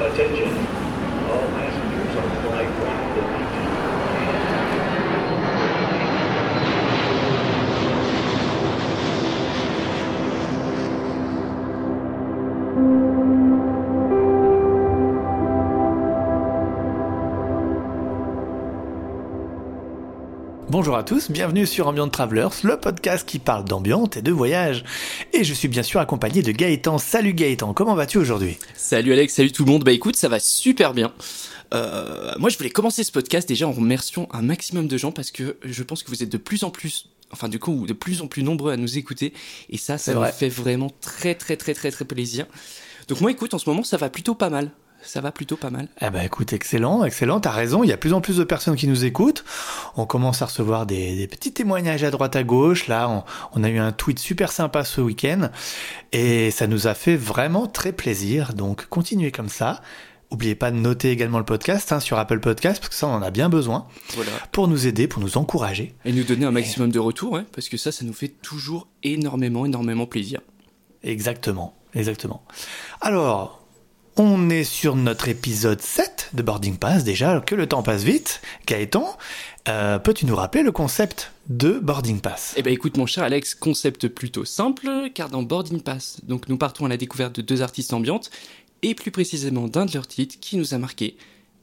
Attention, all passengers on flight. 1 Bonjour à tous, bienvenue sur Ambient Travelers, le podcast qui parle d'ambiance et de voyage. Et je suis bien sûr accompagné de Gaëtan. Salut Gaëtan, comment vas-tu aujourd'hui? Salut Alex, salut tout le monde. Bah écoute, ça va super bien. Euh, moi, je voulais commencer ce podcast déjà en remerciant un maximum de gens parce que je pense que vous êtes de plus en plus, enfin du coup, de plus en plus nombreux à nous écouter. Et ça, ça me vrai. fait vraiment très très très très très plaisir. Donc moi, écoute, en ce moment, ça va plutôt pas mal. Ça va plutôt pas mal. Eh ben écoute, excellent, excellent, t'as raison, il y a plus en plus de personnes qui nous écoutent. On commence à recevoir des, des petits témoignages à droite à gauche. Là, on, on a eu un tweet super sympa ce week-end et ça nous a fait vraiment très plaisir. Donc continuez comme ça. Oubliez pas de noter également le podcast hein, sur Apple Podcast parce que ça on en a bien besoin Voilà. pour nous aider, pour nous encourager. Et nous donner un maximum de retours, ouais, parce que ça, ça nous fait toujours énormément, énormément plaisir. Exactement, exactement. Alors, on est sur notre épisode 7 de Boarding Pass déjà, que le temps passe vite. Gaëtan, euh, peux-tu nous rappeler le concept de Boarding Pass? Eh ben écoute mon cher Alex, concept plutôt simple, car dans Boarding Pass, donc nous partons à la découverte de deux artistes ambiantes, et plus précisément d'un de leurs titres qui nous a marqué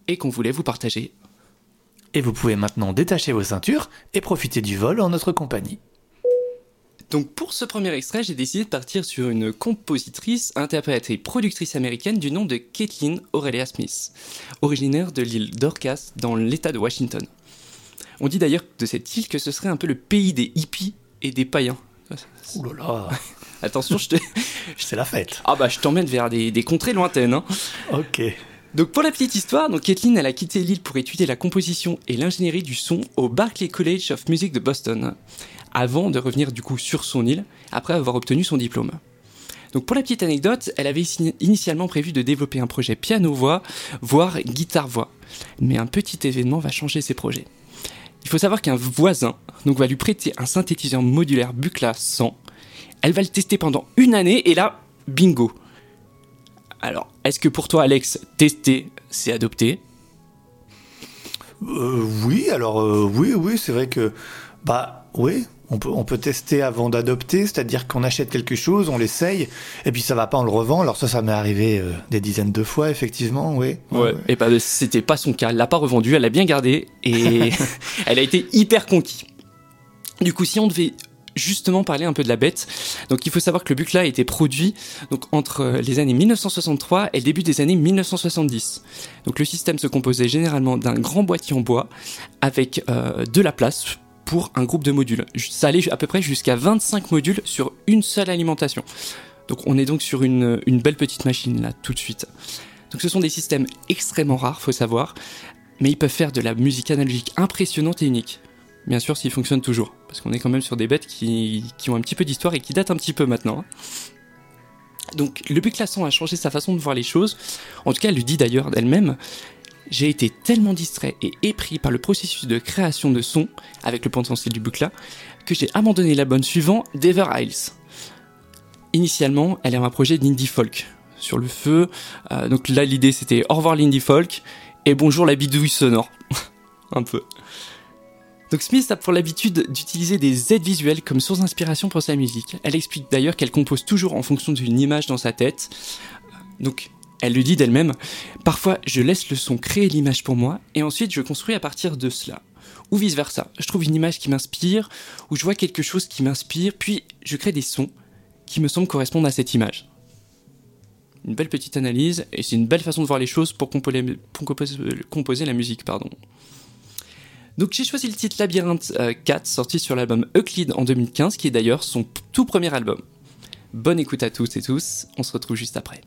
et qu'on voulait vous partager. Et vous pouvez maintenant détacher vos ceintures et profiter du vol en notre compagnie. Donc pour ce premier extrait, j'ai décidé de partir sur une compositrice, interprète et productrice américaine du nom de Caitlin Aurelia Smith, originaire de l'île Dorcas dans l'État de Washington. On dit d'ailleurs de cette île que ce serait un peu le pays des hippies et des païens. Ouh là là, Attention, je te... c'est la fête. Ah bah je t'emmène vers des, des contrées lointaines. Hein. Ok. Donc pour la petite histoire, donc Kathleen elle a quitté l'île pour étudier la composition et l'ingénierie du son au Berklee College of Music de Boston, avant de revenir du coup sur son île après avoir obtenu son diplôme. Donc pour la petite anecdote, elle avait initialement prévu de développer un projet piano-voix, voire guitare-voix. Mais un petit événement va changer ses projets. Il faut savoir qu'un voisin donc, va lui prêter un synthétiseur modulaire Buchla 100. Elle va le tester pendant une année et là, bingo. Alors, est-ce que pour toi, Alex, tester, c'est adopter? Euh, oui, alors euh, oui, oui, c'est vrai que bah oui, on peut on peut tester avant d'adopter, c'est-à-dire qu'on achète quelque chose, on l'essaye, et puis ça va pas, on le revend. Alors ça, ça m'est arrivé euh, des dizaines de fois, effectivement, oui. Et bah, c'était pas son cas. Elle l'a pas revendu, elle l'a bien gardé et elle a été hyper conquis. Du coup, si on devait justement parler un peu de la bête, donc il faut savoir que le Buchla a été produit donc entre euh, les années 1963 et le début des années 1970. Donc le système se composait généralement d'un grand boîtier en bois avec euh, de la place pour un groupe de modules. Ça allait à peu près jusqu'à 25 modules sur une seule alimentation. Donc on est donc sur une, belle petite machine là tout de suite. Donc ce sont des systèmes extrêmement rares, faut savoir, mais ils peuvent faire de la musique analogique impressionnante et unique. Bien sûr s'ils fonctionnent toujours, parce qu'on est quand même sur des bêtes qui, ont un petit peu d'histoire et qui datent un petit peu maintenant. hein. Donc le Buchla 100 a changé sa façon de voir les choses, en tout cas elle le dit d'ailleurs d'elle-même, j'ai été tellement distrait et épris par le processus de création de son avec le potentiel du Buchla que j'ai abandonné l'album suivant, Dever Isles. Initialement, elle avait un projet d'indie folk sur le feu. Euh, donc là, l'idée c'était au revoir l'indie folk et bonjour la bidouille sonore. un peu. Donc Smith a pour l'habitude d'utiliser des aides visuelles comme source d'inspiration pour sa musique. Elle explique d'ailleurs qu'elle compose toujours en fonction d'une image dans sa tête. Donc elle le dit d'elle-même, parfois je laisse le son créer l'image pour moi et ensuite je construis à partir de cela. Ou vice versa, je trouve une image qui m'inspire, ou je vois quelque chose qui m'inspire, puis je crée des sons qui me semblent correspondre à cette image. Une belle petite analyse, et c'est une belle façon de voir les choses pour composer, la musique. pardon. Donc j'ai choisi le titre Labyrinthe euh, 4, sorti sur l'album Euclid en 2015, qui est d'ailleurs son tout premier album. Bonne écoute à tous et tous, on se retrouve juste après.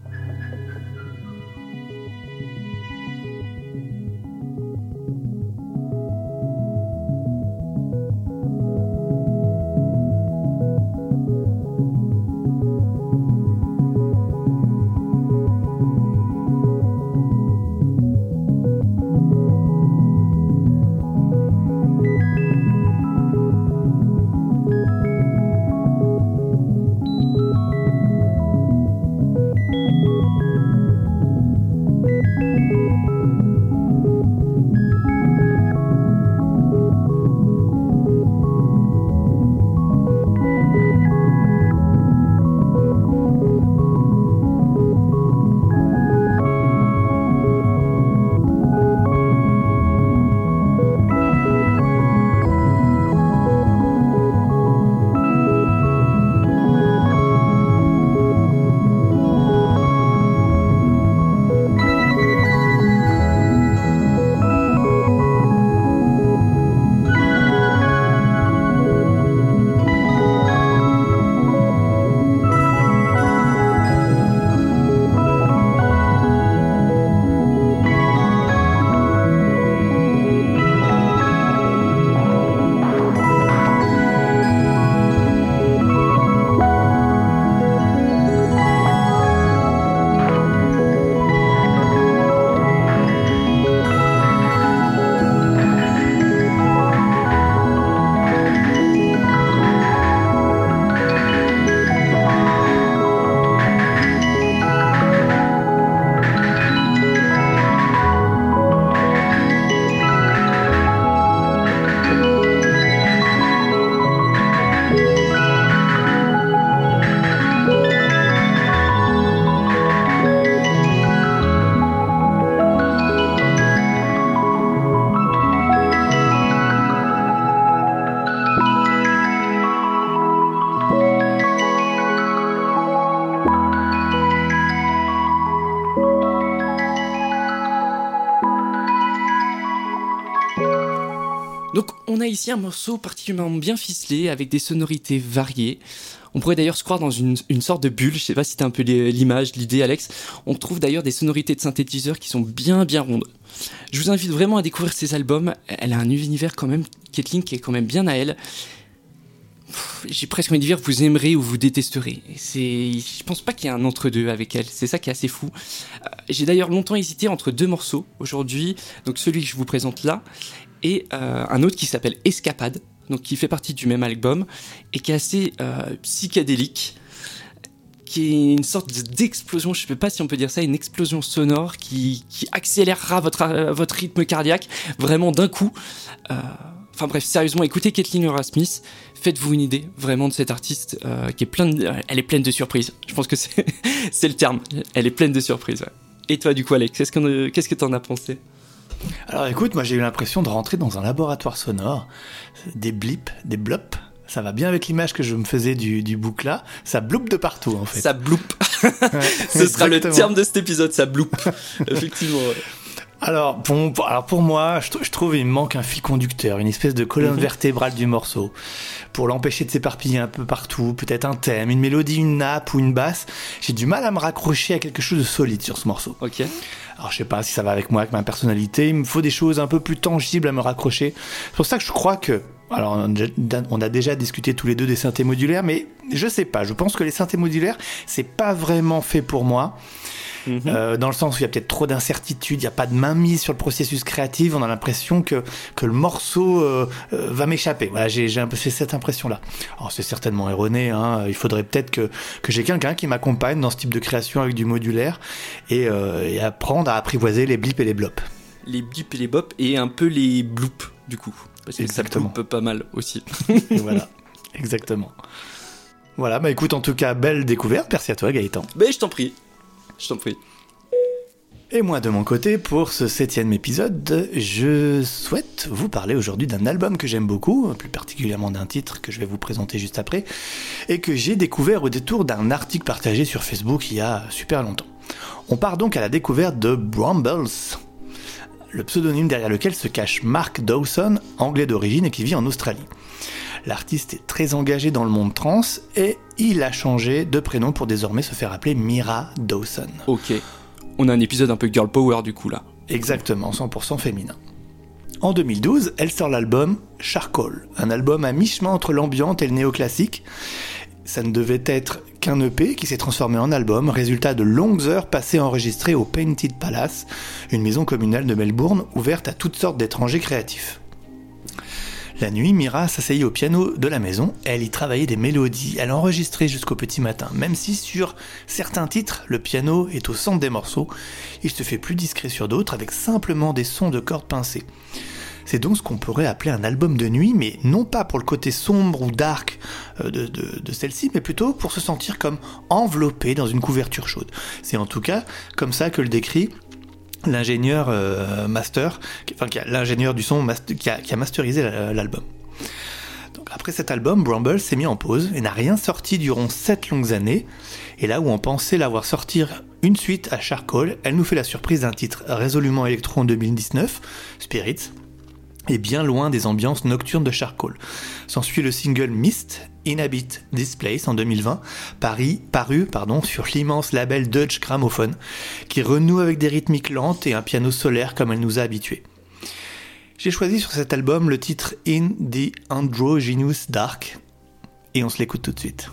Ici un morceau particulièrement bien ficelé, avec des sonorités variées. On pourrait d'ailleurs se croire dans une, sorte de bulle, je sais pas si t'as un peu l'image, l'idée Alex. On trouve d'ailleurs des sonorités de synthétiseurs qui sont bien bien rondes. Je vous invite vraiment à découvrir ces albums. Elle a un univers quand même, Kathleen, qui est quand même bien à elle. J'ai presque envie de dire vous aimerez ou vous détesterez. Je pense pas qu'il y ait un entre-deux avec elle. C'est ça qui est assez fou. Euh, J'ai d'ailleurs longtemps hésité entre deux morceaux aujourd'hui. Donc celui que je vous présente là et euh, un autre qui s'appelle Escapade. Donc qui fait partie du même album et qui est assez euh, psychédélique qui est une sorte d'explosion, je ne sais pas si on peut dire ça, une explosion sonore qui, accélérera votre, euh, votre rythme cardiaque vraiment d'un coup. Enfin bref, sérieusement, écoutez Kathleen Eurasmith, faites-vous une idée vraiment de cette artiste qui est pleine, de- elle est pleine de surprises. Je pense que c'est le terme. Elle est pleine de surprises. Et toi, du coup, Alex, qu'est-ce que t'en as pensé? Alors écoute, moi j'ai eu l'impression de rentrer dans un laboratoire sonore, des blips, des blops. Ça va bien avec l'image que je me faisais du, du bouc là. Ça bloupe de partout en fait. Ça bloupe. Ouais, Ce sera le terme de cet épisode, ça bloupe. Effectivement. Alors, bon, pour, alors pour moi, je, je trouve il me manque un fil conducteur, une espèce de colonne Mhm. vertébrale du morceau. Pour l'empêcher de s'éparpiller un peu partout, peut-être un thème, une mélodie, une nappe ou une basse. J'ai du mal à me raccrocher à quelque chose de solide sur ce morceau. Ok. Alors je sais pas si ça va avec moi, avec ma personnalité, il me faut des choses un peu plus tangibles à me raccrocher. C'est pour ça que je crois que... Alors on a déjà- on a déjà discuté tous les deux des synthés modulaires, mais je sais pas, je pense que les synthés modulaires, c'est pas vraiment fait pour moi. Mhm. Euh, dans le sens où il y a peut-être trop d'incertitudes, il n'y a pas de mainmise sur le processus créatif, on a l'impression que, que le morceau euh, euh, va m'échapper. Voilà, j'ai un peu fait cette impression-là. Alors c'est certainement erroné, hein. il faudrait peut-être que, que j'ai quelqu'un qui m'accompagne dans ce type de création avec du modulaire et, euh, et apprendre à apprivoiser les blips et les blops. Les blips et les bops et un peu les bloops, du coup. Parce que Exactement. ça bloupe pas mal aussi. Voilà, exactement. Voilà, bah écoute, en tout cas, belle découverte, merci à toi Gaëtan. Mais je t'en prie. Je t'en prie. Et moi de mon côté, pour ce septième épisode, je souhaite vous parler aujourd'hui d'un album que j'aime beaucoup, plus particulièrement d'un titre que je vais vous présenter juste après, et que j'ai découvert au détour d'un article partagé sur Facebook il y a super longtemps. On part donc à la découverte de Brambles, le pseudonyme derrière lequel se cache Mark Dawson, anglais d'origine et qui vit en Australie. L'artiste est très engagé dans le monde trans et il a changé de prénom pour désormais se faire appeler Mira Dawson. Ok. On a un épisode un peu girl power du coup là. Exactement, 100% féminin. En 2012, elle sort l'album Charcoal, un album à mi-chemin entre l'ambiante et le néoclassique. Ça ne devait être qu'un EP qui s'est transformé en album, résultat de longues heures passées enregistrées au Painted Palace, une maison communale de Melbourne ouverte à toutes sortes d'étrangers créatifs. La nuit, Mira s'asseyait au piano de la maison, elle y travaillait des mélodies, elle enregistrait jusqu'au petit matin, même si sur certains titres, le piano est au centre des morceaux, il se fait plus discret sur d'autres avec simplement des sons de cordes pincées. C'est donc ce qu'on pourrait appeler un album de nuit, mais non pas pour le côté sombre ou dark euh, de, celle-ci, mais plutôt pour se sentir comme enveloppé dans une couverture chaude. C'est en tout cas comme ça que le décrit l'ingénieur euh, master, enfin l'ingénieur du son qui, a, qui a masterisé la- l'album. Donc après cet album, Bramble s'est mis en pause et n'a rien sorti durant sept longues années. Et là où on pensait l'avoir sorti une suite à Charcoal, elle nous fait la surprise d'un titre résolument électro en 2019, Spirits, et bien loin des ambiances nocturnes de Charcoal. S'ensuit le single Mist, Inhabit This Place en 2020, paru, paru sur l'immense label Dutch Gramophone, qui renoue avec des rythmiques lentes et un piano solaire comme elle nous a habitués. J'ai choisi sur cet album le titre In the Androgynous Dark, et on se l'écoute tout de suite.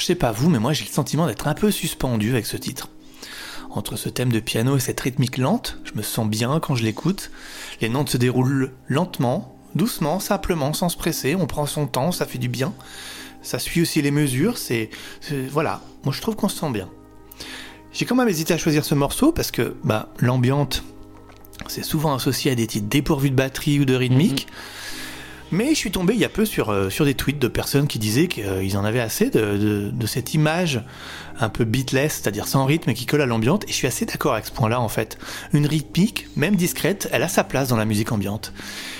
Je sais pas vous, mais moi j'ai le sentiment d'être un peu suspendu avec ce titre. Entre ce thème de piano et cette rythmique lente, je me sens bien quand je l'écoute. Les notes se déroulent lentement, doucement, simplement, sans se presser. On prend son temps, ça fait du bien. Ça suit aussi les mesures. C'est, voilà. Moi je trouve qu'on se sent bien. J'ai quand même hésité à choisir ce morceau parce que bah l'ambiante, c'est souvent associé à des titres dépourvus de batterie ou de rythmique. Mais je suis tombé il y a peu sur, euh, sur des tweets de personnes qui disaient qu'ils en avaient assez de, de- de cette image un peu beatless, c'est-à-dire sans rythme qui colle à l'ambiance. Et je suis assez d'accord avec ce point-là en fait. Une rythmique, même discrète, elle a sa place dans la musique ambiante.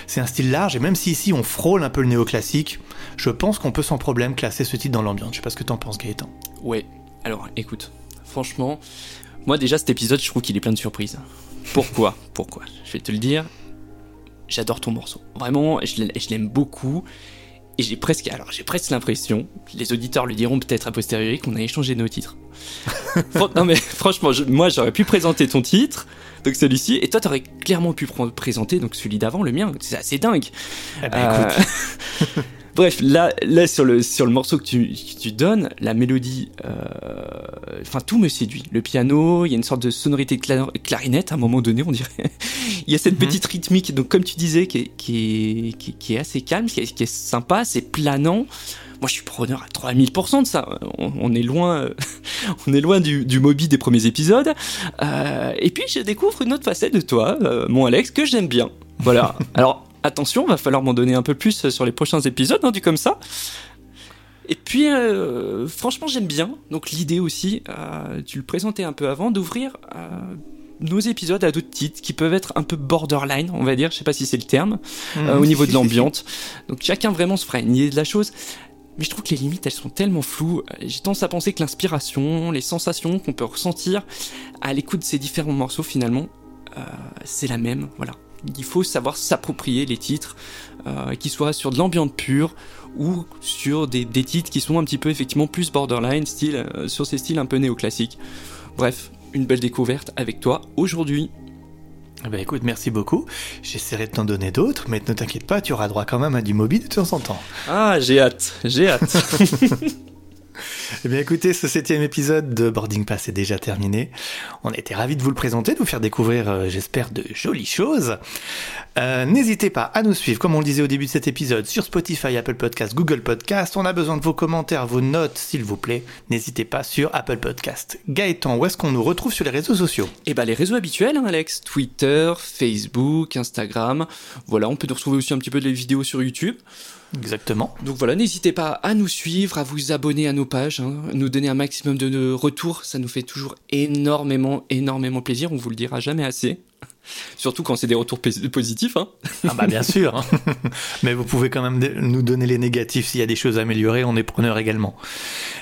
C'est un style large et même si ici on frôle un peu le néoclassique, je pense qu'on peut sans problème classer ce titre dans l'ambiance. Je sais pas ce que t'en penses Gaëtan. Ouais, alors écoute, franchement, moi déjà cet épisode, je trouve qu'il est plein de surprises. Pourquoi? Pourquoi? Je vais te le dire. J'adore ton morceau. Vraiment, je l'ai- je l'aime beaucoup. Et j'ai presque, alors j'ai presque l'impression, les auditeurs le diront peut-être a posteriori, qu'on a échangé nos titres. Non mais franchement, je- moi j'aurais pu présenter ton titre, donc celui-ci, et toi t'aurais clairement pu pr- présenter donc celui d'avant, le mien. C'est assez dingue. Eh ben, écoute, Euh, Bref, là, là sur, le, sur le morceau que tu, que tu donnes, la mélodie, euh, enfin tout me séduit. Le piano, il y a une sorte de sonorité de cla- clarinette à un moment donné, on dirait. il y a cette Mhm. petite rythmique, donc comme tu disais, qui est, qui est, qui est- qui est assez calme, qui est, qui est sympa, c'est planant. Moi, je suis preneur à 3000% de ça. On, on est loin, on est loin du, du Moby des premiers épisodes. Euh, et puis, je découvre une autre facette de toi, euh, mon Alex, que j'aime bien. Voilà. Alors, attention, va falloir m'en donner un peu plus sur les prochains épisodes, hein, du comme ça. Et puis, euh, franchement, j'aime bien. Donc, l'idée aussi, euh, tu le présentais un peu avant, d'ouvrir euh, nos épisodes à d'autres titres qui peuvent être un peu borderline, on va dire. Je sais pas si c'est le terme, euh, au niveau de l'ambiance. Donc, chacun vraiment se fera une idée de la chose. Mais je trouve que les limites, elles sont tellement floues. Euh, J'ai tendance à penser que l'inspiration, les sensations qu'on peut ressentir à l'écoute de ces différents morceaux, finalement, euh, c'est la même. Voilà. Il faut savoir s'approprier les titres, euh, qu'ils soient sur de l'ambiance pure ou sur des, des titres qui sont un petit peu effectivement plus borderline, style, euh, sur ces styles un peu néoclassiques. Bref, une belle découverte avec toi aujourd'hui. Ben écoute, merci beaucoup. J'essaierai de t'en donner d'autres, mais ne t'inquiète pas, tu auras droit quand même à du mobile de temps en temps. Ah, j'ai hâte, j'ai hâte. Eh bien écoutez, ce septième épisode de Boarding Pass est déjà terminé. On été ravis de vous le présenter, de vous faire découvrir, euh, j'espère, de jolies choses. Euh, N'hésitez pas à nous suivre, comme on le disait au début de cet épisode, sur Spotify, Apple Podcast, Google Podcast. On a besoin de vos commentaires, vos notes, s'il vous plaît. N'hésitez pas sur Apple Podcast. Gaëtan, où est-ce qu'on nous retrouve sur les réseaux sociaux? Et bah les réseaux habituels, hein, Alex, Twitter, Facebook, Instagram. Voilà, on peut nous retrouver aussi un petit peu des vidéos sur YouTube. Exactement. Donc voilà, n'hésitez pas à nous suivre, à vous abonner à nos pages, hein, nous donner un maximum de, retours, ça nous fait toujours énormément, énormément plaisir, on vous le dira jamais assez. Surtout quand c'est des retours pos- positifs. Hein. Ah bah bien sûr. hein. Mais vous pouvez quand même nous donner les négatifs s'il y a des choses à améliorer, on est preneur également.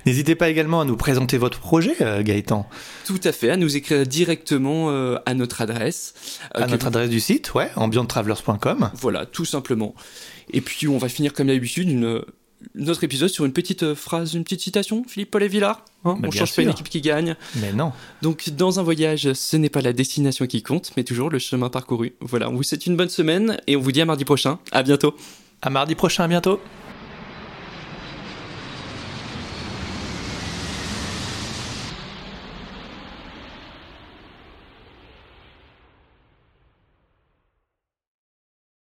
N'hésitez pas également à nous présenter votre projet, euh, Gaëtan, Tout à fait, à nous écrire directement euh, à notre adresse. euh, à notre vous- adresse du site, ouais, ambiantravelers.com. Voilà, tout simplement. Et puis on va finir comme d'habitude une, notre épisode sur une petite euh, phrase, une petite citation, Philippe Paul et Villard. Hein Bah, on change pas une équipe qui gagne. Mais non. Donc dans un voyage, ce n'est pas la destination qui compte, mais toujours le chemin parcouru. Voilà, on vous souhaite une bonne semaine et on vous dit à mardi prochain. À bientôt. À mardi prochain, à bientôt.